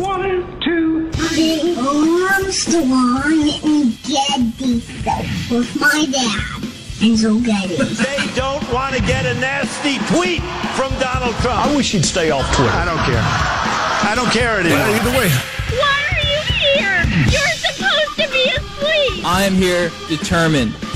One, two, three. Armstrong and Getty stuff with my dad. And so Getty. They don't want to get a nasty tweet from Donald Trump. I wish he'd stay off Twitter. I don't care. I don't care anymore. Well, either way. Why are you here? You're supposed to be asleep. I am here determined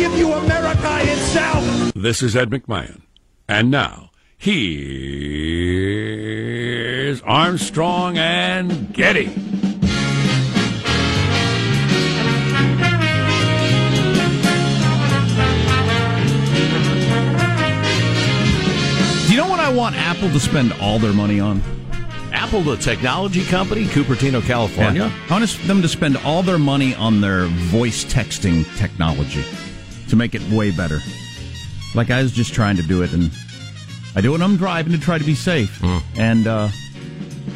I give you America itself. This is Ed McMahon. And now, here's Armstrong and Getty. Do you know what I want Apple to spend all their money on? Apple, the technology company, Cupertino, California. Yeah. I want them to spend all their money on their voice texting technology to make it way better. Like I was just trying to do it, and I do it when I'm driving to try to be safe. Mm. And uh,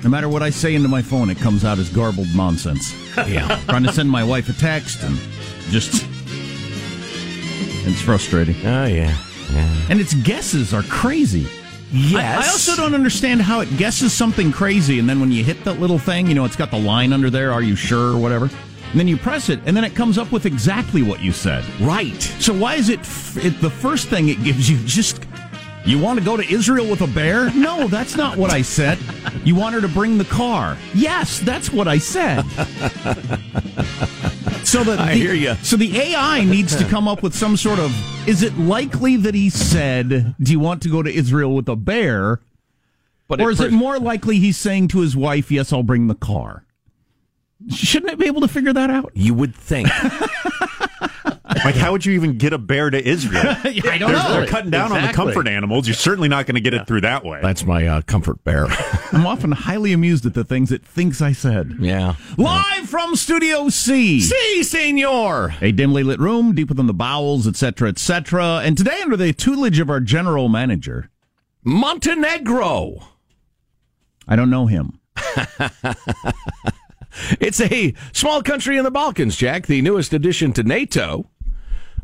no matter what I say into my phone, it comes out as garbled nonsense. Yeah. trying to send my wife a text and just. It's frustrating. Oh, yeah. yeah. And its guesses are crazy. Yes. I, I, also don't understand how it guesses something crazy, and then when you hit that little thing, you know, it's got the line under there, are you sure, or whatever. And then you press it, and then it comes up with exactly what you said. Right. So why is it, f- it the first thing it gives you just. You want to go to Israel with a bear? No, that's not what I said. You want her to bring the car? Yes, that's what I said. So the, I hear you. So the AI needs to come up with some sort of. Is it likely that he said, "Do you want to go to Israel with a bear?" But or is it pres- more likely he's saying to his wife, "Yes, I'll bring the car"? Shouldn't it be able to figure that out? You would think. Like, how would you even get a bear to Israel? I don't they're, know. They're cutting down on the comfort animals. You're certainly not going to get it through that way. That's my uh, comfort bear. I'm often highly amused at the things it thinks I said. yeah. Live from Studio C. Si, senor. A dimly lit room, deeper than the bowels, etc., etc. And today, under the tutelage of our general manager, Montenegro. I don't know him. It's a small country in the Balkans, Jack, the newest addition to NATO.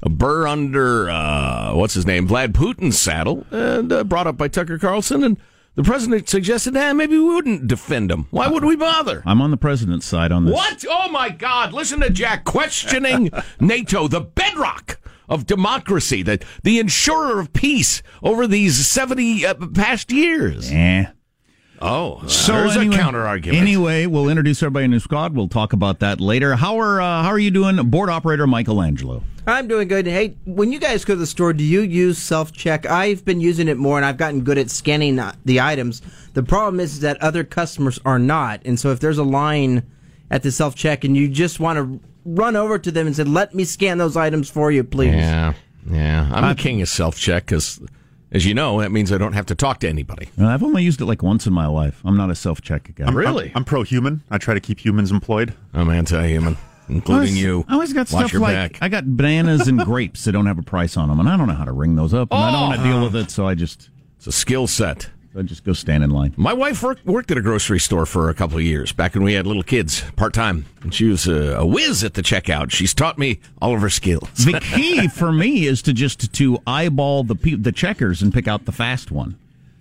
A burr under, uh, what's his name, Vlad Putin's saddle, and uh, brought up by Tucker Carlson. And the president suggested, eh, maybe we wouldn't defend him. Why would we bother? I'm on the president's side on this. What? Oh my God! Listen to Jack questioning NATO, the bedrock of democracy, the the insurer of peace over these seventy uh, past years. Eh. Oh, So there's anyway, a counter argument. Anyway, we'll introduce everybody in the squad. We'll talk about that later. How are uh, how are you doing, board operator Michelangelo? I'm doing good. Hey, when you guys go to the store, do you use self check? I've been using it more, and I've gotten good at scanning uh, the items. The problem is that other customers are not, and so if there's a line at the self check, and you just want to run over to them and say, "Let me scan those items for you, please." Yeah, yeah. I'm the king of self check because, as you know, that means I don't have to talk to anybody. Uh, I've only used it like once in my life. I'm not a self check guy. I'm, Really? I'm, I'm pro-human. I try to keep humans employed. I'm anti-human, including I always, you. I always got Watch stuff your like back. I got bananas and grapes that don't have a price on them, and I don't know how to ring those up, and I don't Oh. want to deal with it, so I just It's a skill set. I just go stand in line. My wife worked, worked at a grocery store for a couple of years back when we had little kids part time. And she was a, a whiz at the checkout. She's taught me all of her skills. The key for me is to just to eyeball the pe- the checkers and pick out the fast one.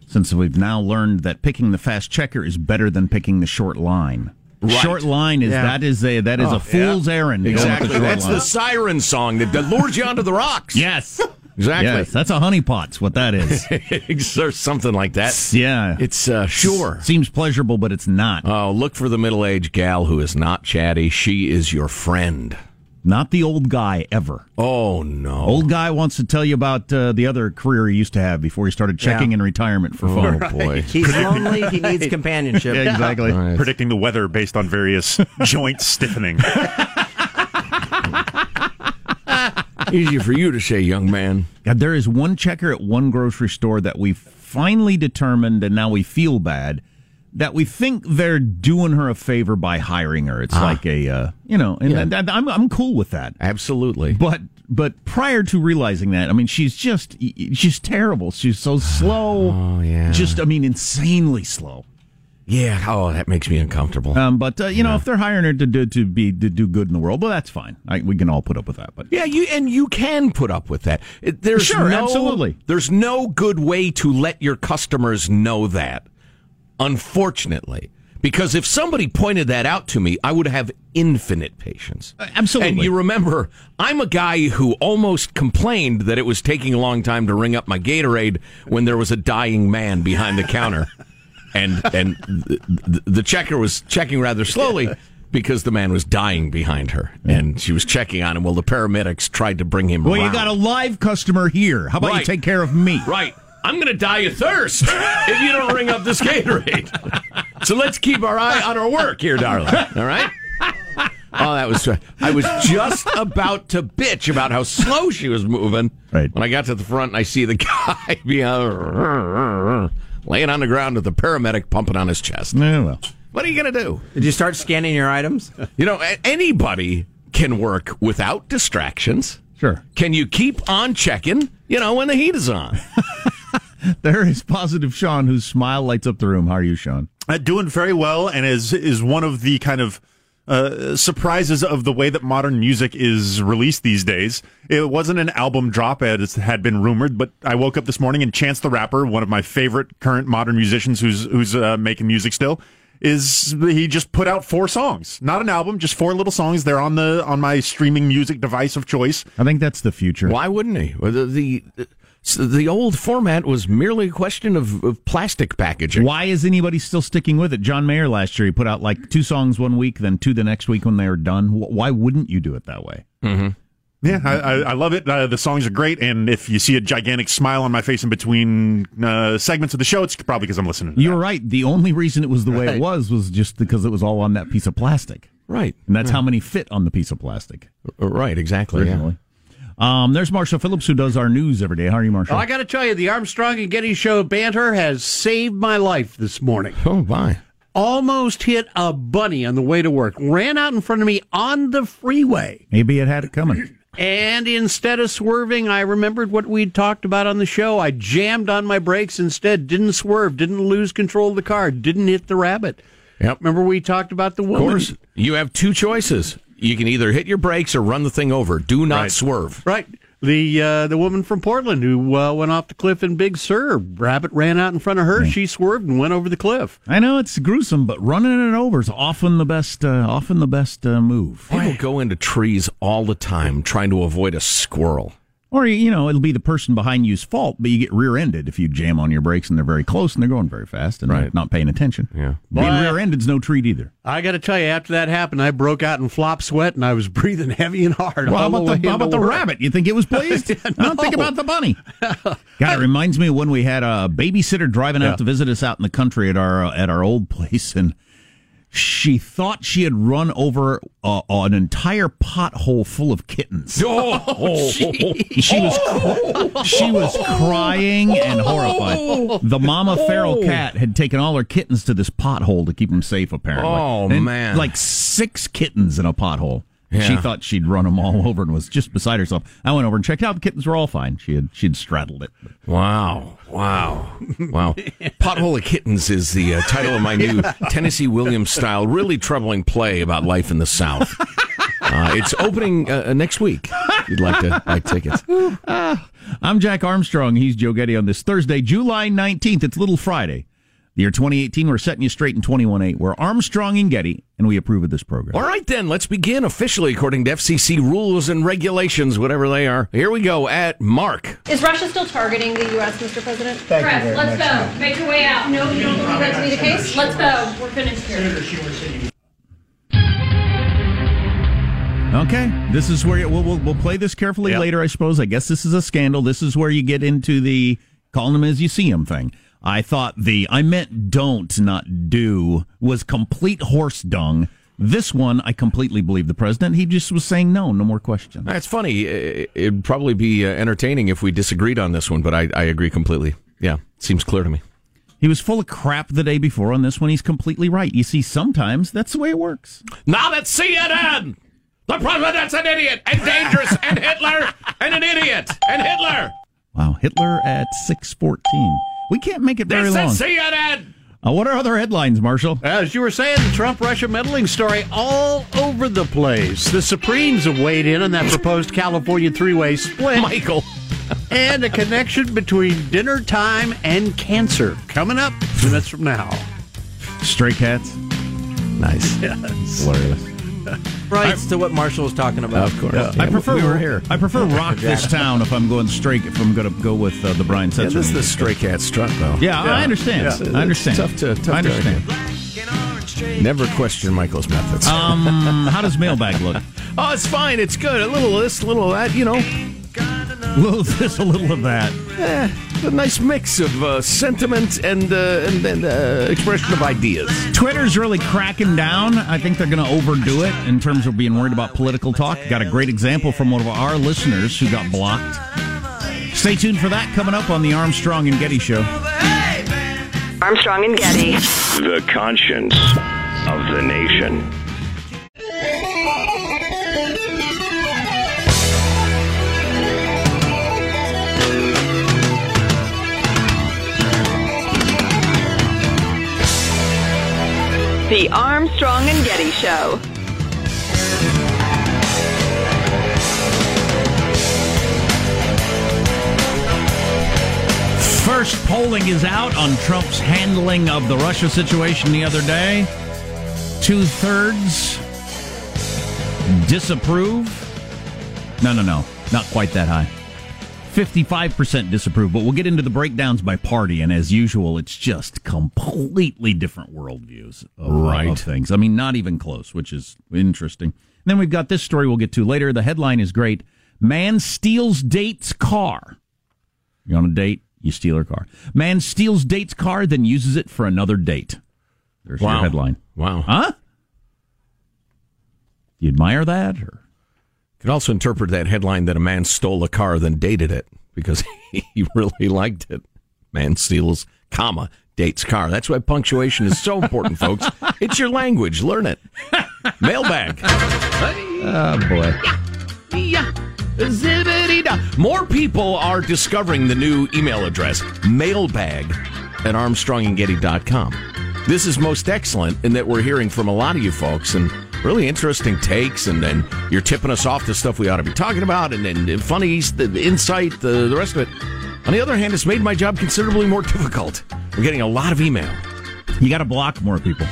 Since we've now learned that picking the fast checker is better than picking the short line. Right. Short line is Yeah. that is a that is Oh, a fool's yeah. errand. Exactly. the That's line. the siren song that, that lures you onto the rocks. yes. Exactly. Yes, that's a honeypot's what that is. or something like that. yeah. It's uh, sure. Seems pleasurable, but it's not. Oh, look for the middle aged gal who is not chatty. She is your friend. Not the old guy ever. Oh, no. Old guy wants to tell you about uh, the other career he used to have before he started checking Yeah. in retirement for Oh, fun. boy. He's lonely. He needs companionship. Yeah, exactly. Right. Predicting the weather based on various joint stiffening. Easier for you to say, young man. God, there is one checker at one grocery store that we finally determined, and now we feel bad that we think they're doing her a favor by hiring her. It's like a, uh, you know, and, Yeah. and I'm I'm cool with that. Absolutely. But but prior to realizing that, I mean, she's just she's terrible. She's so slow. Oh, yeah. Just I mean, insanely slow. Yeah. Oh, that makes me uncomfortable. Um, but uh, you know, if they're hiring her to do to be to do good in the world, well, that's fine. I, we can all put up with that. But Yeah, you and you can put up with that. It- There's Sure, no, absolutely. There's no good way to let your customers know that. Unfortunately, because if somebody pointed that out to me, I would have infinite patience. absolutely. And you remember, I'm a guy who almost complained that it was taking a long time to ring up my Gatorade when there was a dying man behind the counter, and and the, the, checker was checking rather slowly. Because the man was dying behind her, and she was checking on him. Well, the paramedics tried to bring him. Back. Well, you got a live customer here. How about you take care of me? Right. I'm going to die of thirst if you don't ring up this Gatorade. So let's keep our eye on our work here, darling. All right? Oh, that was. I was just about to bitch about how slow she was moving. Right. When I got to the front and I see the guy behind, laying on the ground with the paramedic pumping on his chest. Yeah, well. What are you going to do? Did you start scanning your items? You know, anybody can work without distractions. Sure. Can you keep on checking, you know, when the heat is on? There is positive Sean, whose smile lights up the room. How are you, Sean? uh, doing very well and is is one of the kind of uh, surprises of the way that modern music is released these days. It wasn't an album drop as had been rumored, but I woke up this morning and Chance the Rapper, one of my favorite current modern musicians who's who's uh, making music still, is he just put out four songs, not an album, just four little songs. They're on the on my streaming music device of choice. I think that's the future. Why wouldn't he? Well, The, the, the old format was merely a question of, of plastic packaging. Why is anybody still sticking with it? John Mayer last year, he put out like two songs one week, then two the next week when they were done. Why wouldn't you do it that way? Mm-hmm. Yeah, I, I, I love it. Uh, the songs are great, and if you see a gigantic smile on my face in between uh, segments of the show, it's probably because I'm listening. To You're right. The only reason it was the way Right. it was was just because it was all on that piece of plastic. Right. And that's how many fit on the piece of plastic. Right, exactly. Yeah. Originally. Um, there's Marshall Phillips, who does our news every day. How are you, Marshall? Well, I got to tell you, the Armstrong and Getty Show banter has saved my life this morning. Oh, my. Almost hit a bunny on the way to work. Ran out in front of me on the freeway. Maybe it had it coming. And instead of swerving, I remembered what we'd talked about on the show. I jammed on my brakes instead, didn't swerve, didn't lose control of the car, didn't hit the rabbit. Yep. Remember we talked about the woman? Of course, you have two choices. You can either hit your brakes or run the thing over. Do not Right. swerve. Right. The uh, the woman from Portland who uh, went off the cliff in Big Sur. Rabbit ran out in front of her. She swerved and went over the cliff. I know it's gruesome, but running it over is often the best. Uh, often the best uh, move. People go into trees all the time trying to avoid a squirrel. Or you know, it'll be the person behind you's fault, but you get rear-ended if you jam on your brakes and they're very close and they're going very fast and they're Right. not paying attention. Yeah. Being Well, I- rear-ended's no treat either. I got to tell you, after that happened, I broke out in flop sweat and I was breathing heavy and hard. Well, how about way the, how about the work. rabbit? You think it was pleased? I don't think about the bunny. God, it reminds me of when we had a babysitter driving Yeah. out to visit us out in the country at our uh, at our old place, and she thought she had run over uh, an entire pothole full of kittens. Oh, She was she was crying and horrified. The mama feral cat had taken all her kittens to this pothole to keep them safe. Apparently, Oh, And, man. like six kittens in a pothole. She thought she'd run them all over and was just beside herself. I went over and checked out. The kittens were all fine. She had she'd straddled it. Wow. Wow. Wow. Pothole of Kittens is the uh, title of my new Tennessee Williams style, really troubling play about life in the South. Uh, it's opening uh, uh, next week. If you'd like to buy tickets. I'm Jack Armstrong. He's Joe Getty on this Thursday, July 19th. It's Little Friday. The year 2018. We're setting you straight in 21.8. We're Armstrong and Getty, and we approve of this program. All right, then, let's begin officially according to FCC rules and regulations, whatever they are. Here we go at Mark. Is Russia still targeting the U.S., Mr. President? Thank you Press, very let's much. go. Make your way out. No, you don't believe that to be the case? Let's go. We're finished here. Okay, this is where you, we'll, we'll we'll play this carefully Yep. later. I suppose. I guess this is a scandal. This is where you get into the calling them as you see them thing. I thought the I meant don't not do was complete horse dung. This one I completely believe the president. He just was saying no, no more questions. It's funny. It'd probably be uh, entertaining if we disagreed on this one, but I, I agree completely. Yeah, seems clear to me. He was full of crap the day before. On this one, he's completely right. You see, sometimes that's the way it works. Now that's CNN. The president's an idiot and dangerous and Hitler and an idiot and Hitler. Wow, Hitler at six fourteen. We can't make it very This long. is CNN. Uh, what are other headlines, Marshall? As you were saying, the Trump Russia meddling story all over the place. The Supremes have weighed in on that proposed California three way split. Michael. and a connection between dinner time and cancer. Coming up minutes from now. Stray cats. Nice. Yes. Hilarious. Right to what Marshall was talking about. Of course. I prefer we were here. I prefer rock this town if I'm going straight. If I'm going to go with uh, the Brian Yeah, Setzer. this is the music. stray cat strut, though. Yeah, I understand. Yeah. I understand. Tough to, tough I to understand. Never question Michael's methods. Um, how does mailbag look? oh, it's fine. It's good. A little of this, a little of that. You know, A little of this, a little of that. eh, a nice mix of uh, sentiment and uh, and, and uh, expression of ideas. Twitter's really cracking down. I think they're going to overdo it in terms of being worried about political talk. Got a great example from one of our listeners who got blocked. Stay tuned for that coming up on the Armstrong and Getty Show. Armstrong and Getty. The conscience of the nation. The Armstrong and Getty Show. First polling is out on Trump's handling of the Russia situation the other day. Two thirds disapprove. No, no, no. Not quite that high. 55% disapprove, but we'll get into the breakdowns by party. And as usual, it's just completely different worldviews of, Right. of things. I mean, not even close, which is interesting. And then we've got this story we'll get to later. The headline is great Man steals date's car. You're on a date, you steal her car. Man steals date's car, then uses it for another date. There's your headline. Wow. Huh? You admire that? Or Could also interpret that headline that a man stole a car then dated it because he really liked it. Man steals, comma, dates car. That's why punctuation is so important, folks. It's your language. Learn it. Mailbag. Oh, boy. Yeah. More people are discovering the new email address, mailbag at armstrongandgetty.com. This is most excellent in that we're hearing from a lot of you folks and really interesting takes, and then you're tipping us off to stuff we ought to be talking about, and then funny, the, the insight, the, the rest of it. On the other hand, it's made my job considerably more difficult. We're getting a lot of email. You got to block more people.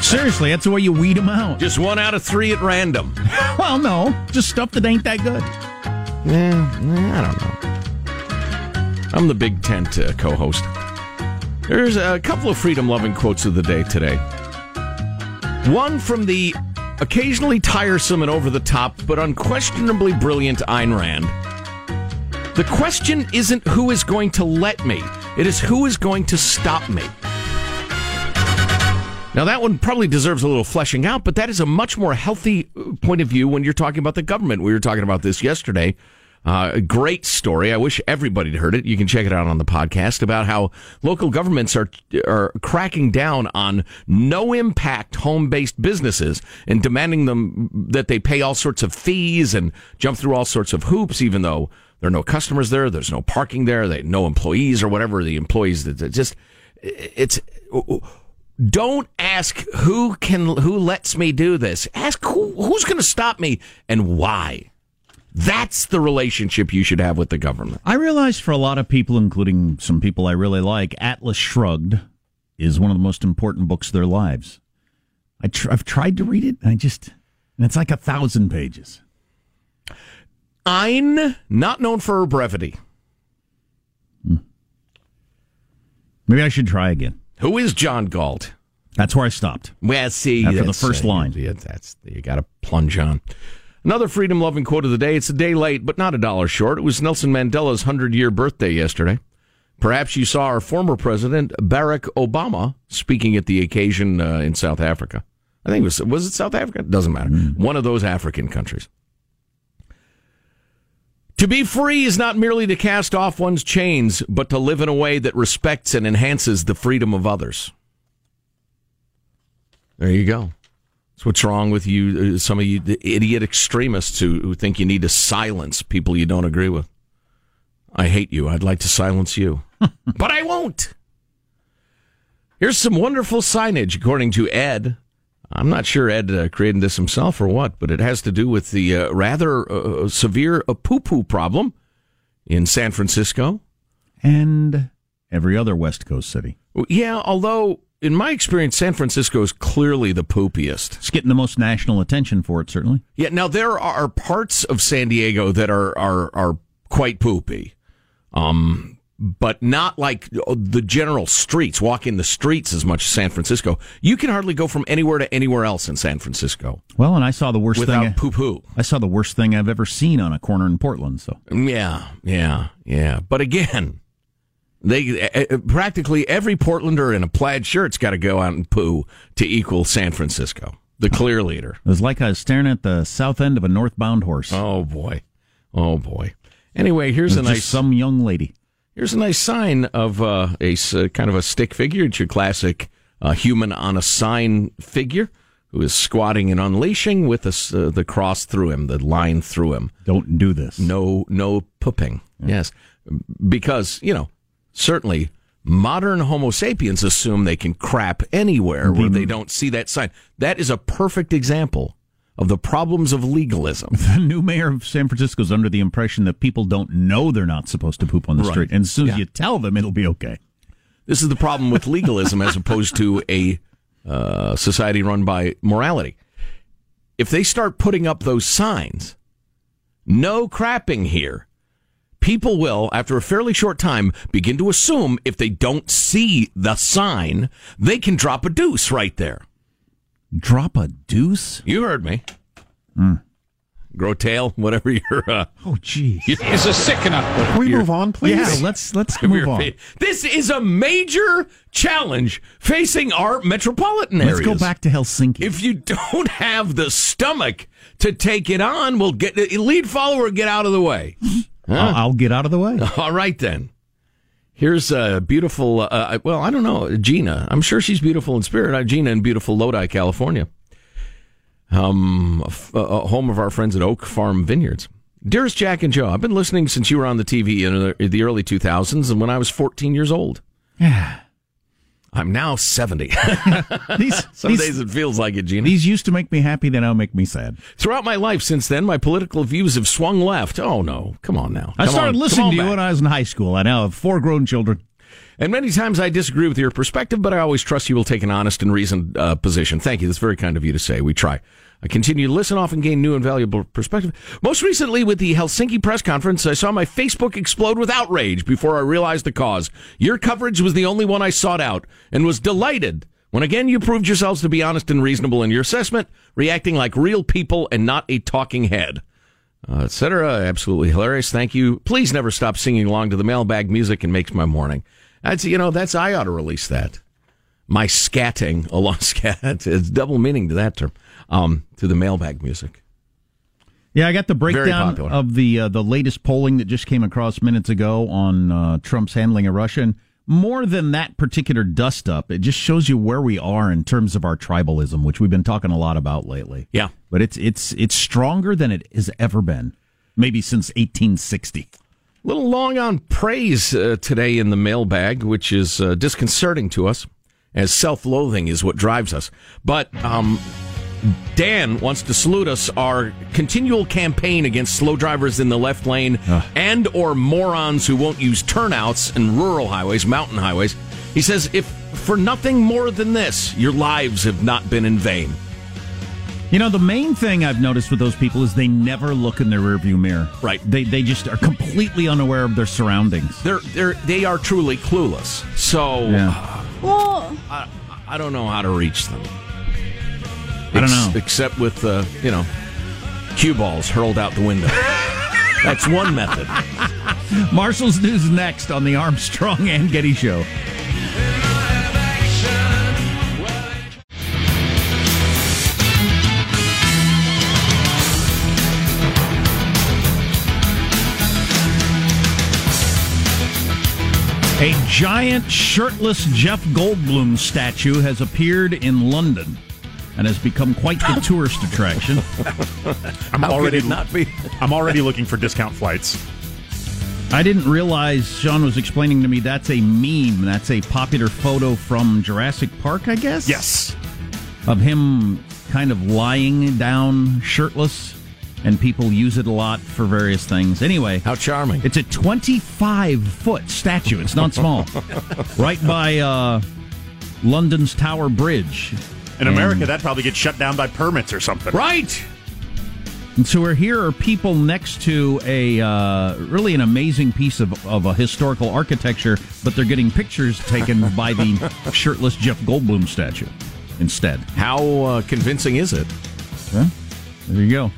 Seriously, that's the way you weed them out. Just one out of three at random. well, no, just stuff that ain't that good. Yeah, I don't know. I'm the Big Tent uh, co-host. There's a couple of freedom-loving quotes of the day today. One from the occasionally tiresome and over-the-top, but unquestionably brilliant Ayn Rand. The question isn't who is going to let me; it is who is going to stop me. Now, that one probably deserves a little fleshing out, but that is a much more healthy uh, point of view when you're talking about the government. We were talking about this yesterday. Uh, great story. I wish everybody heard it. You can check it out on the podcast about how local governments are are cracking down on no impact home based businesses and demanding them that they pay all sorts of fees and jump through all sorts of hoops, even though there are no customers there, there's no parking there, they no employees or whatever. The employees that just it's don't ask who can who lets me do this. Ask who, who's going to stop me and why. That's the relationship you should have with the government. I realize for a lot of people, including some people I really like, Atlas Shrugged is one of the most important books of their lives. I tr- I've tried to read it, and I just and it's like a thousand pages. Ayn, not known for her brevity. Hmm. Maybe I should try again. Who is John Galt? That's where I stopped. Well, see, after the first uh, line, yeah, that's you got to plunge on. Another freedom loving quote of the day. It's a day late, but not a dollar short. It was Nelson Mandela's 100 year birthday yesterday. Perhaps you saw our former president, Barack Obama, speaking at the occasion uh, in South Africa. I think it was, was it South Africa? Doesn't matter. Mm. One of those African countries. To be free is not merely to cast off one's chains, but to live in a way that respects and enhances the freedom of others. There you go. That's what's wrong with you, uh, some of you idiot extremists who, who think you need to silence people you don't agree with. I hate you. I'd like to silence you, but I won't. Here's some wonderful signage, according to Ed. I'm not sure Ed uh, created this himself or what, but it has to do with the uh, rather uh, severe uh, poo poo problem in San Francisco. And every other West Coast city. Yeah, although in my experience, San Francisco is clearly the poopiest. It's getting the most national attention for it, certainly. Yeah. Now there are parts of San Diego that are are are quite poopy, um, but not like the general streets. Walking the streets as much as San Francisco. You can hardly go from anywhere to anywhere else in San Francisco. Well, and I saw the worst without thing. poo poo. I saw the worst thing I've ever seen on a corner in Portland. So yeah, yeah, yeah. But again. They uh, practically every Portlander in a plaid shirt's got to go out and poo to equal San Francisco, the clear leader. It was like I was staring at the south end of a northbound horse. Oh boy, oh boy. Anyway, here's a nice some young lady. Here's a nice sign of uh, a uh, kind of a stick figure. It's your classic uh, human on a sign figure who is squatting and unleashing with the the cross through him, the line through him. Don't do this. No, no pooping. Yeah. Yes, because you know certainly modern Homo sapiens assume they can crap anywhere where they don't see that sign. That is a perfect example of the problems of legalism. The new mayor of San Francisco is under the impression that people don't know they're not supposed to poop on the Right. street. And as soon as Yeah. you tell them, it'll be okay. This is the problem with legalism as opposed to a uh, society run by morality. If they start putting up those signs, no crapping here, people will, after a fairly short time, begin to assume if they don't see the sign, they can drop a deuce right there. Drop a deuce? You heard me. Mm. grow tail, whatever your. Uh, oh, gee, It's a sickener. Can we move on, please? Yeah, let's let's move on. fa- This is a major challenge facing our metropolitan areas. Let's go back to Helsinki. If you don't have the stomach to take it on, we'll get lead follower, get out of the way. I'll, I'll get out of the way. All right then. Here's a beautiful. Uh, well, I don't know, Gina. I'm sure she's beautiful in spirit. Uh, Gina in beautiful Lodi, California. Um, a, a home of our friends at Oak Farm Vineyards. Dearest Jack and Joe, I've been listening since you were on the TV in the, the early 2000s and when I was 14 years old. I'm now 70. These, Some these, days it feels like it, Gina. these used to make me happy, they now make me sad. Throughout my life since then, my political views have swung left. Oh, no. Come on now. I Come started on. Listening to you back. when I was in high school. I now have four grown children. And many times I disagree with your perspective, but I always trust you will take an honest and reasoned uh, position. Thank you. That's very kind of you to say. We try. I continue to listen, often gain new and valuable perspective. Most recently, with the Helsinki press conference, I saw my Facebook explode with outrage before I realized the cause. Your coverage was the only one I sought out and was delighted when again you proved yourselves to be honest and reasonable in your assessment, reacting like real people and not a talking head uh, etc. Absolutely hilarious. Thank you. Please never stop singing along to the mailbag music. It makes my morning. That's you know that's I ought to release that. My scatting along scat. It's double meaning to that term. Um, to the mailbag music. Yeah, I got the breakdown of the uh, the latest polling that just came across minutes ago on uh, Trump's handling of Russia. And more than that particular dust up, it just shows you where we are in terms of our tribalism, which we've been talking a lot about lately. Yeah. But it's it's it's stronger than it has ever been, maybe since 1860. A little long on praise uh, today in the mailbag, which is uh, disconcerting to us, as self-loathing is what drives us. But um, Dan wants to salute us our continual campaign against slow drivers in the left lane and or morons who won't use turnouts in rural highways, mountain highways. He says, if for nothing more than this, your lives have not been in vain. You know, the main thing I've noticed with those people is they never look in their rearview mirror. Right. They they just are completely unaware of their surroundings. They're they're they are truly clueless. So Yeah. Well, I, I don't know how to reach them. I don't know. except with uh, you know, cue balls hurled out the window. That's one method. Marshall's news next on the Armstrong and Getty Show. A giant shirtless Jeff Goldblum statue has appeared in London and has become quite the tourist attraction. I'm How could already it not be? I'm already looking for discount flights. I didn't realize Sean was explaining to me that's a meme. That's a popular photo from Jurassic Park, I guess. Yes. Of him kind of lying down shirtless, and people use it a lot for various things. Anyway, How charming. it's a 25 foot statue. It's not small. right by uh, London's Tower Bridge. In America, that probably gets shut down by permits or something. Right. And so we're here are people next to a uh, really an amazing piece of, of a historical architecture, but they're getting pictures taken by the shirtless Jeff Goldblum statue instead. How uh, convincing is it? Huh? There you go.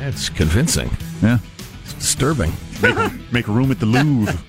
That's convincing. Yeah. It's disturbing. Make, make room at the Louvre.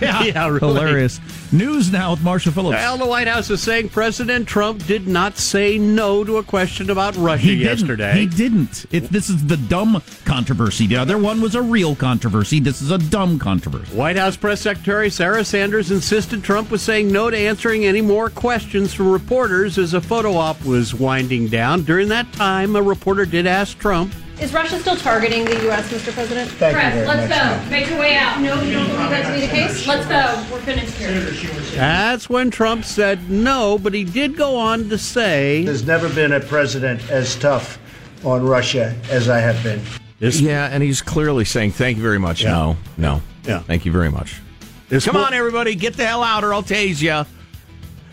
Yeah, really. Hilarious. News now with Marshall Phillips. Well, the White House is saying President Trump did not say no to a question about Russia He didn't. yesterday. He didn't. It, this is the dumb controversy. The other one was a real controversy. This is a dumb controversy. White House Press Secretary Sarah Sanders insisted Trump was saying no to answering any more questions from reporters as a photo op was winding down. During that time, a reporter did ask Trump, is Russia still targeting the U.S., Mr. President? Thank you Press, very let's much, go. ma'am. Make your way out. No, you don't believe that to be the case? Let's go. We're finished here. That's when Trump said no, but he did go on to say There's never been a president as tough on Russia as I have been. Yeah, and he's clearly saying, "Thank you very much." Yeah. No, no. Yeah. Thank you very much. This Come mo- on, everybody, get the hell out, or I'll tase you.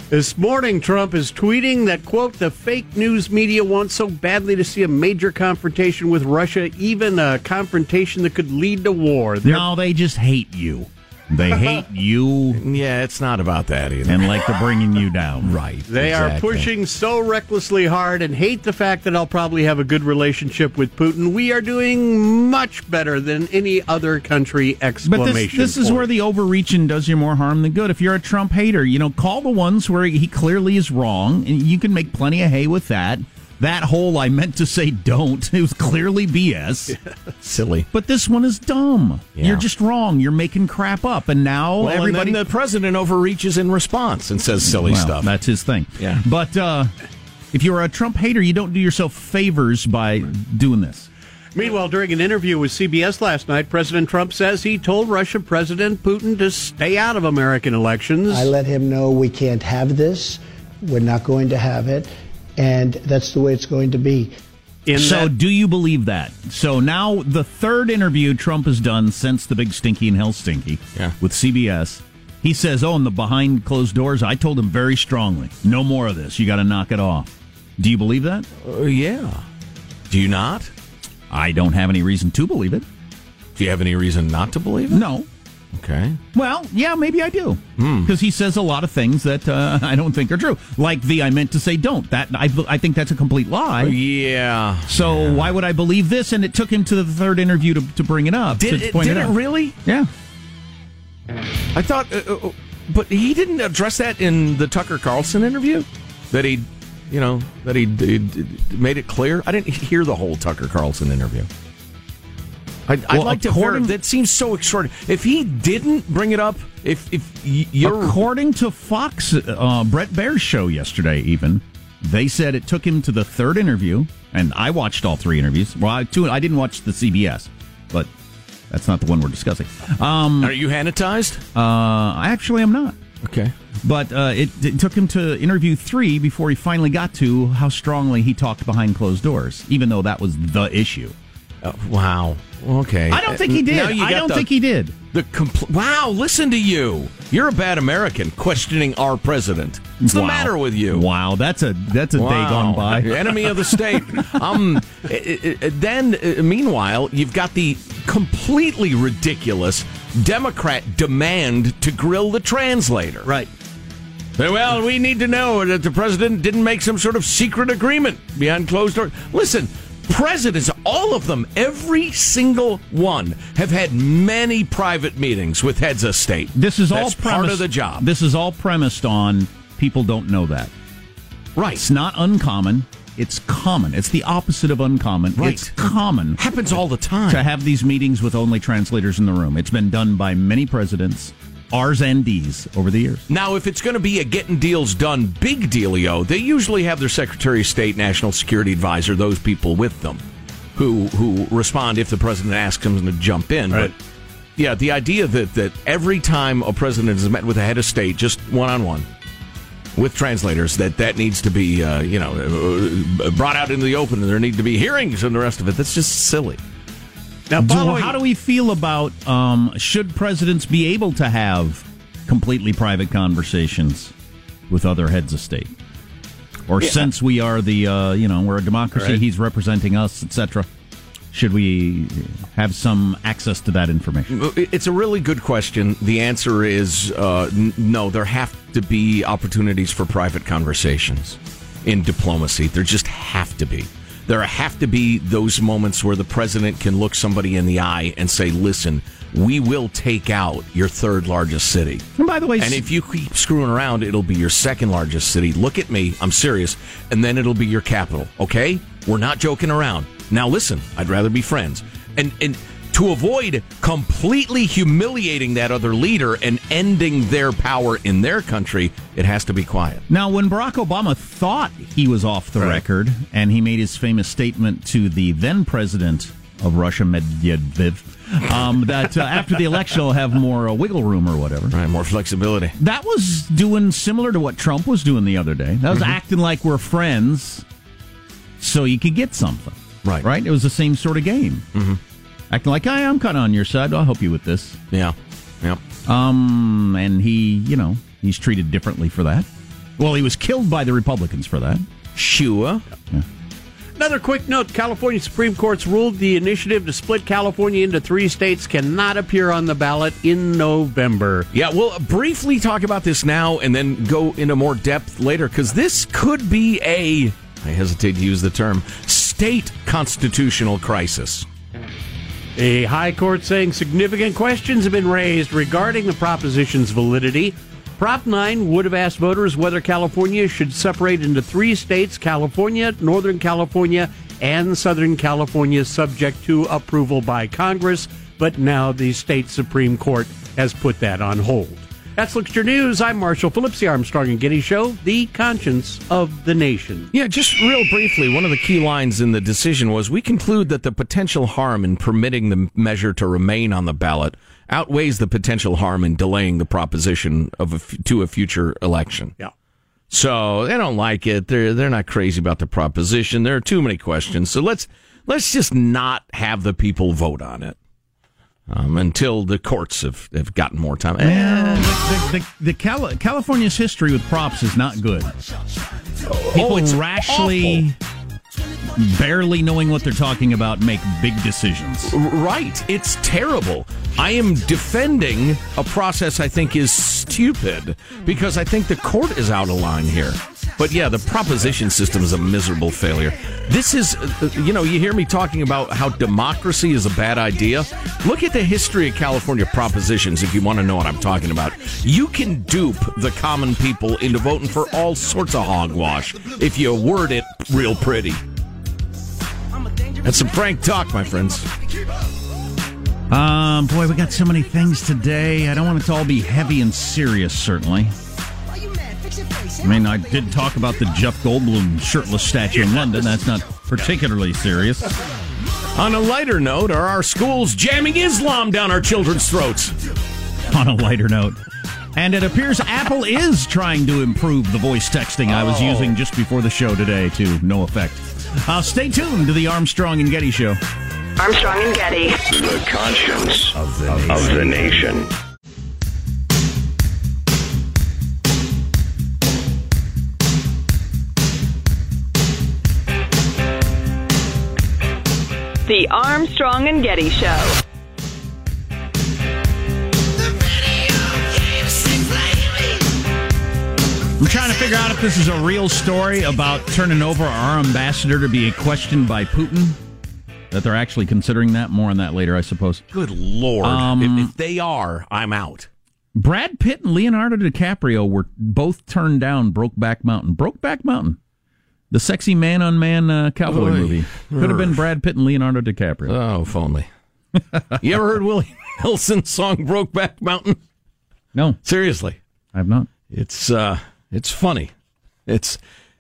This morning, Trump is tweeting that, quote, the fake news media wants so badly to see a major confrontation with Russia, even a confrontation that could lead to war. They're- No, they just hate you. They hate you Yeah, it's not about that either. and like they're bringing you down. right. They are pushing so recklessly hard and hate the fact that I'll probably have a good relationship with Putin. We are doing much better than any other country! But Exclamation! this, this is where the overreaching does you more harm than good. If you're a Trump hater, you know, call the ones where he clearly is wrong, and you can make plenty of hay with that. That whole I meant to say don't, it was clearly BS. silly. But this one is dumb. Yeah. You're just wrong. You're making crap up. And now Well, everybody. and then the president overreaches in response and says silly Well, stuff. That's his thing. Yeah. But uh, if you're a Trump hater, you don't do yourself favors by doing this. Meanwhile, during an interview with CBS last night, President Trump says he told Russian President Putin to stay out of American elections. I let him know we can't have this. We're not going to have it. And that's the way it's going to be. In so, that- do you believe that? So now the third interview Trump has done since the big stinky and hell stinky Yeah. with CBS. He says, "Oh, in the behind closed doors, I told him very strongly, no more of this. You got to knock it off." Do you believe that? Uh, yeah. Do you not? I don't have any reason to believe it. Do you have any reason not to believe it? No. Okay. Well, yeah, maybe I do. Hmm. Because he says a lot of things that uh, I don't think are true. Like the I meant to say don't. That I, I think that's a complete lie. Yeah. So why would I believe this? And it took him to the third interview to, to bring it up. Did it, did it it really? Yeah. I thought, uh, uh, but he didn't address that in the Tucker Carlson interview. That he, you know, that he, he made it clear. I didn't hear the whole Tucker Carlson interview. I'd, I'd Well, like to. Ver- that seems so extraordinary. If he didn't bring it up, if if you're According to Fox, uh, Bret Baier's show yesterday, even they said it took him to the third interview, and I watched all three interviews. Well, I, two, I didn't watch the CBS, but that's not the one we're discussing. Um, are you hanitized? uh, I actually am not. Okay. But uh, it, it took him to interview three before he finally got to how strongly he talked behind closed doors, even though that was the issue. Uh, wow. Okay. I don't think he did. I don't the- think he did. The compl- wow, listen to you. You're a bad American questioning our president. What's the Wow. matter with you? Wow, that's a that's a day gone by. Enemy of the state. um, then, uh, meanwhile, you've got the completely ridiculous Democrat demand to grill the translator. right. Well, we need to know that the president didn't make some sort of secret agreement behind closed doors. Listen, presidents, all of them, every single one, have had many private meetings with heads of state. This is all That's premised, part of the job. This is all premised on people don't know that. right. It's not uncommon. It's common. It's the opposite of uncommon. Right. It's common Happens all the time. to have these meetings with only translators in the room. It's been done by many presidents, R's and D's, over the years. Now, if it's going to be a getting deals done big dealio, they usually have their Secretary of State, National Security Advisor, those people with them, who who respond if the president asks them to jump in. Right. But yeah, the idea that that every time a president is met with a head of state, just one on one, with translators, that that needs to be uh, you know uh, brought out into the open, and there need to be hearings and the rest of it. That's just silly. Now, following, how do we feel about um, should presidents be able to have completely private conversations with other heads of state? Or since we are the uh, you know we're a democracy, Right. he's representing us, etc. Should we have some access to that information? It's a really good question. The answer is uh, n- no. There have to be opportunities for private conversations in diplomacy. There just have to be. There have to be those moments where the president can look somebody in the eye and say, "Listen, we will take out your third largest city." And by the way, And if you keep screwing around, it'll be your second largest city. Look at me. I'm serious. And then it'll be your capital. Okay? We're not joking around. Now listen, I'd rather be friends. And and to avoid completely humiliating that other leader and ending their power in their country, it has to be quiet. Now, when Barack Obama thought he was off the record and he made his famous statement to the then president of Russia, Medvedev, um, that uh, after the election he'll have more uh, wiggle room or whatever. Right, more flexibility. That was doing similar to what Trump was doing the other day. That was Mm-hmm. acting like we're friends so you could get something. Right. Right? It was the same sort of game. Mm-hmm. Acting like, hey, I'm kind of on your side. I'll help you with this. Yeah. Yep. Um, and he, you know, he's treated differently for that. Well, he was killed by the Republicans for that. Sure. Another quick note California Supreme Court's ruled the initiative to split California into three states cannot appear on the ballot in November. Yeah, we'll briefly talk about this now and then go into more depth later because this could be a, I hesitate to use the term, state constitutional crisis. A high court saying significant questions have been raised regarding the proposition's validity. Prop 9 would have asked voters whether California should separate into three states California, Northern California, and Southern California, subject to approval by Congress. But now the state Supreme Court has put that on hold. That's Look at Your News. I'm Marshall Phillips, the Armstrong and Getty Show, the conscience of the nation. Yeah, just real briefly, one of the key lines in the decision was we conclude that the potential harm in permitting the measure to remain on the ballot outweighs the potential harm in delaying the proposition of a f- to a future election. Yeah. So they don't like it. They're they're not crazy about the proposition. There are too many questions. So let's let's just not have the people vote on it um, until the courts have, have gotten more time. Yeah, the, the, the, the Cali- California's history with props is not good. People Oh, it's rashly, barely knowing what they're talking about, make big decisions. Right. It's terrible. I am defending a process I think is stupid because I think the court is out of line here. But yeah, the proposition system is a miserable failure. This is, uh, you know, you hear me talking about how democracy is a bad idea. Look at the history of California propositions if you want to know what I'm talking about. You can dupe the common people into voting for all sorts of hogwash if you word it real pretty. That's some frank talk, my friends. Um, boy, we got so many things today. I don't want it to all be heavy and serious, certainly. I mean, I did talk about the Jeff Goldblum shirtless statue in London. That's not particularly serious. On a lighter note, are our schools jamming Islam down our children's throats? On a lighter note. And it appears Apple is trying to improve the voice texting I was Oh. using just before the show today to no effect. Uh, stay tuned to the Armstrong and Getty Show. Armstrong and Getty. The conscience of the nation. Of the nation. The Armstrong and Getty Show. I'm trying to figure out if this is a real story about turning over our ambassador to be questioned by Putin. That they're actually considering that. More on that later, I suppose. Good lord! Um, if, if they are, I'm out. Brad Pitt and Leonardo DiCaprio were both turned down Brokeback Mountain. Brokeback Mountain, the sexy man on man uh, cowboy Oy. movie. Could have been Brad Pitt and Leonardo DiCaprio. Oh, if only. you ever heard Willie Nelson's song "Brokeback Mountain"? No, seriously, I have not. It's uh, it's funny. It's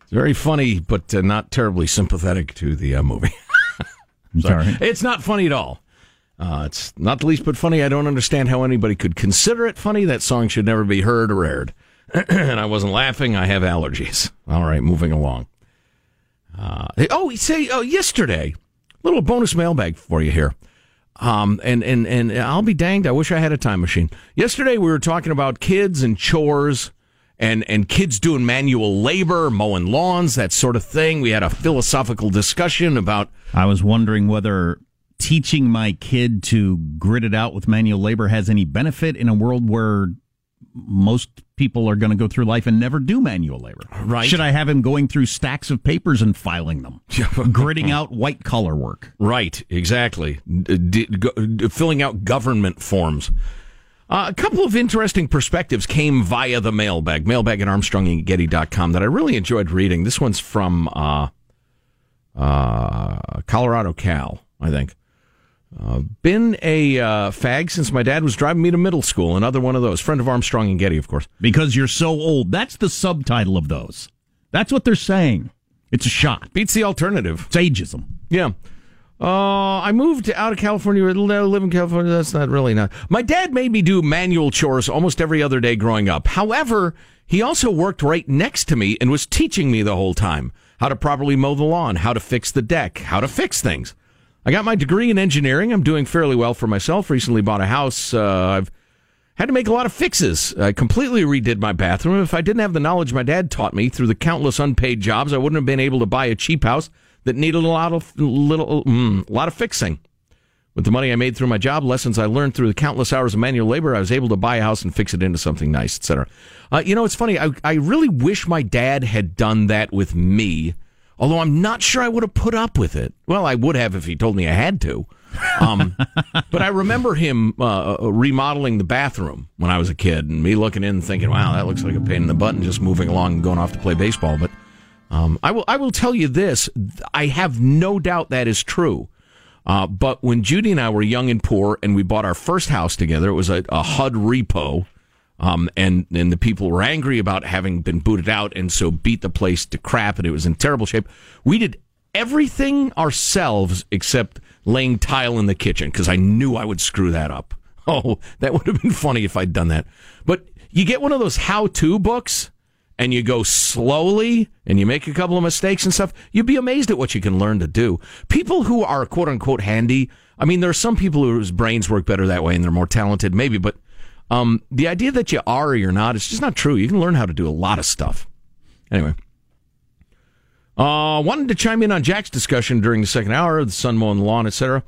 very funny, but uh, not terribly sympathetic to the uh, movie. I'm sorry. It's not funny at all. Uh, it's not the least bit funny. I don't understand how anybody could consider it funny. That song should never be heard or aired. and I wasn't laughing. I have allergies. All right, moving along. Uh, oh, say oh, yesterday, little bonus mailbag for you here. Um, and, and, and I'll be danged. I wish I had a time machine. Yesterday we were talking about kids and chores and, and kids doing manual labor, mowing lawns, that sort of thing. We had a philosophical discussion about I was wondering whether teaching my kid to grit it out with manual labor has any benefit in a world where most people are going to go through life and never do manual labor. Right. Should I have him going through stacks of papers and filing them, gritting out white collar work? Right, exactly. D- d- go- filling out government forms. Uh, a couple of interesting perspectives came via the mailbag, mailbag at armstrongandgetty.com that I really enjoyed reading. This one's from uh, uh, Colorado Cal, I think. Uh, been a uh, fag since my dad was driving me to middle school. Another one of those. Friend of Armstrong and Getty, of course. Because you're so old. That's the subtitle of those. That's what they're saying. It's a shot. Beats the alternative. It's ageism. Yeah. Uh, I moved out of California. I live in California. That's not really not. My dad made me do manual chores almost every other day growing up. However, he also worked right next to me and was teaching me the whole time how to properly mow the lawn, how to fix the deck, how to fix things. I got my degree in engineering. I'm doing fairly well for myself. Recently bought a house. Uh, I've had to make a lot of fixes. I completely redid my bathroom. If I didn't have the knowledge my dad taught me through the countless unpaid jobs, I wouldn't have been able to buy a cheap house that needed a lot of little, mm, a lot of fixing. With the money I made through my job, lessons I learned through the countless hours of manual labor, I was able to buy a house and fix it into something nice, etc. Uh, you know, it's funny. I, I really wish my dad had done that with me, although I'm not sure I would have put up with it. Well, I would have if he told me I had to. Um, but I remember him uh, remodeling the bathroom when I was a kid, and me looking in and thinking, "Wow, that looks like a pain in the butt," and just moving along and going off to play baseball. But um, I will I will tell you this: I have no doubt that is true. Uh, but when Judy and I were young and poor, and we bought our first house together, it was a, a HUD repo. Um, and and the people were angry about having been booted out, and so beat the place to crap, and it was in terrible shape. We did everything ourselves except laying tile in the kitchen because I knew I would screw that up. Oh, that would have been funny if I'd done that. But you get one of those how-to books and you go slowly and you make a couple of mistakes and stuff, you'd be amazed at what you can learn to do. People who are quote unquote handy, I mean, there are some people whose brains work better that way and they're more talented, maybe, but um, the idea that you are or you're not, it's just not true. You can learn how to do a lot of stuff. Anyway. Uh, wanted to chime in on Jack's discussion during the second hour, of the son mowing the lawn, etc.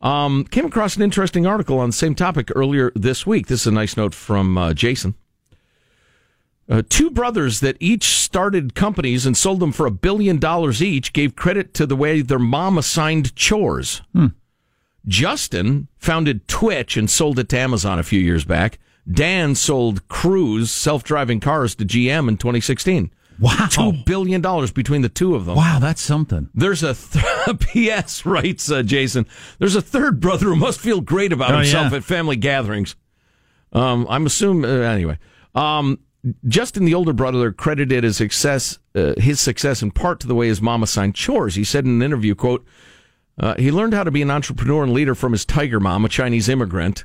Um, came across an interesting article on the same topic earlier this week. This is a nice note from uh, Jason. Uh, two brothers that each started companies and sold them for a billion dollars each gave credit to the way their mom assigned chores. Hmm. Justin founded Twitch and sold it to Amazon a few years back. Dan sold Cruise self driving cars to GM in 2016. Wow. Two billion dollars between the two of them. Wow, that's something. There's a th- P.S. writes uh, Jason. There's a third brother who must feel great about Oh, himself yeah. at family gatherings. Um, I'm assuming uh, anyway. Um, Justin, the older brother, credited his success, uh, his success in part to the way his mom assigned chores. He said in an interview, "quote uh, He learned how to be an entrepreneur and leader from his tiger mom, a Chinese immigrant.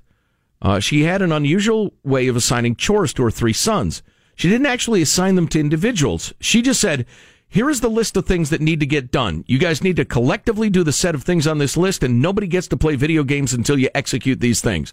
Uh, she had an unusual way of assigning chores to her three sons. She didn't actually assign them to individuals. She just said." Here is the list of things that need to get done. You guys need to collectively do the set of things on this list, and nobody gets to play video games until you execute these things.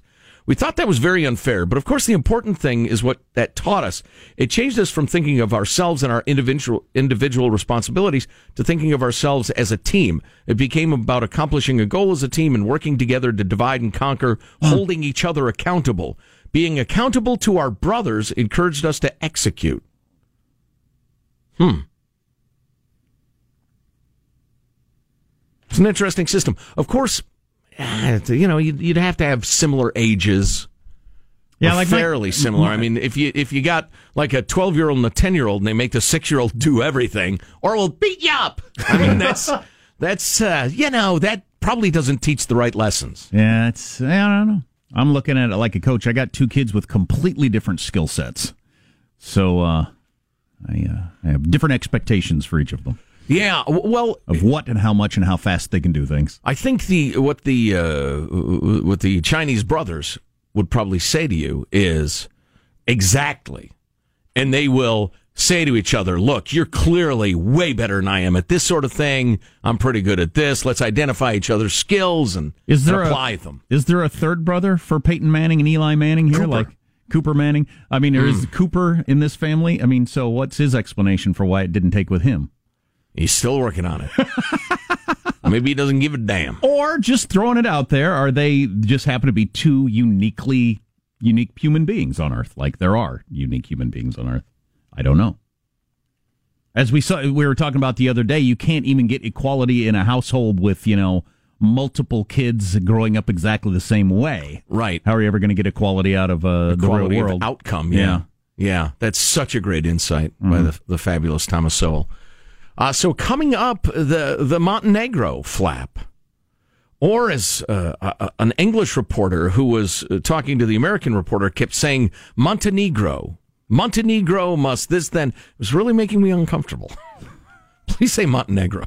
We thought that was very unfair, but of course, the important thing is what that taught us. It changed us from thinking of ourselves and our individual individual responsibilities to thinking of ourselves as a team. It became about accomplishing a goal as a team and working together to divide and conquer, holding each other accountable. Being accountable to our brothers encouraged us to execute. Hmm. It's an interesting system. Of course, you know, you'd, you'd have to have similar ages. Yeah, like my- fairly similar. I mean, if you if you got like a twelve year old and a ten year old, and they make the six year old do everything, or will beat you up. I mean, that's that's uh, you know that probably doesn't teach the right lessons. Yeah, it's I don't know. I'm looking at it like a coach. I got two kids with completely different skill sets, so uh, I, uh, I have different expectations for each of them Yeah, well, of what and how much and how fast they can do things. I think the what the uh, what the Chinese brothers would probably say to you is exactly, and they will say to each other, "Look, you're clearly way better than I am at this sort of thing. I'm pretty good at this. Let's identify each other's skills and, Is there and a- apply them." Is there a third brother for Peyton Manning and Eli Manning here? Cooper. Like Cooper Manning? I mean, there is Cooper in this family. I mean, so what's his explanation for why it didn't take with him? He's still working on it. Maybe he doesn't give a damn. Or just throwing it out there, are they just happen to be two uniquely unique human beings on Earth? Like there are unique human beings on Earth. I don't know. As we saw, we were talking about the other day, you can't even get equality in a household with you know multiple kids growing up exactly the same way. Right. How are you ever going to get equality out of uh, the Quality real world outcome. Yeah. yeah, That's such a great insight by the the fabulous Thomas Sowell. Uh, so coming up, the the Montenegro flap, or as uh, a, an English reporter who was uh, talking to the American reporter kept saying, Montenegro, Montenegro must this then. It was really making me uncomfortable. Please say Montenegro,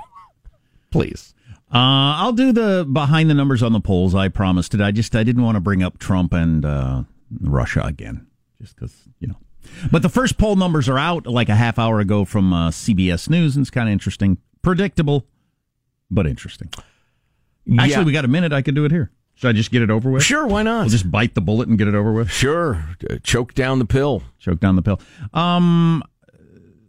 please. Uh, I'll do the behind the numbers on the polls. I promised it. I just I didn't want to bring up Trump and uh, Russia again, just because you know. But the first poll numbers are out like a half hour ago from uh, CBS News, and it's kind of interesting, predictable, but interesting. Actually, Yeah. we got a minute. I could do it here. Should I just get it over with? Sure, why not? We'll just bite the bullet and get it over with. Sure, choke down the pill. Choke down the pill. Um,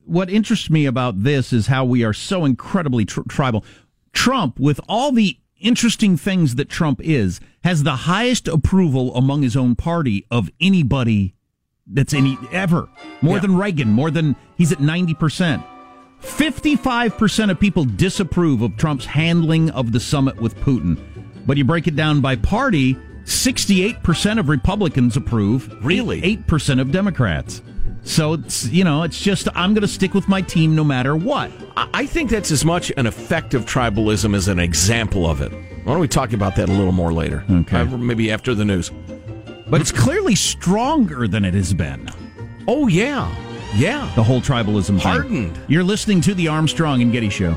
what interests me about this is how we are so incredibly tr- tribal. Trump, with all the interesting things that Trump is, has the highest approval among his own party of anybody that's any ever. More Yeah. than Reagan, more than he's at 90%. 55% of people disapprove of Trump's handling of the summit with Putin. But you break it down by party, 68% of Republicans approve. Really? 8% of Democrats. So it's, you know, it's just I'm going to stick with my team no matter what. I I think that's as much an effect of tribalism as an example of it. Why don't we talk about that a little more later? Okay. Uh, maybe after the news. But it's clearly stronger than it has been. Oh, yeah. Yeah. The whole tribalism thing. Hardened. You're listening to the Armstrong and Getty Show.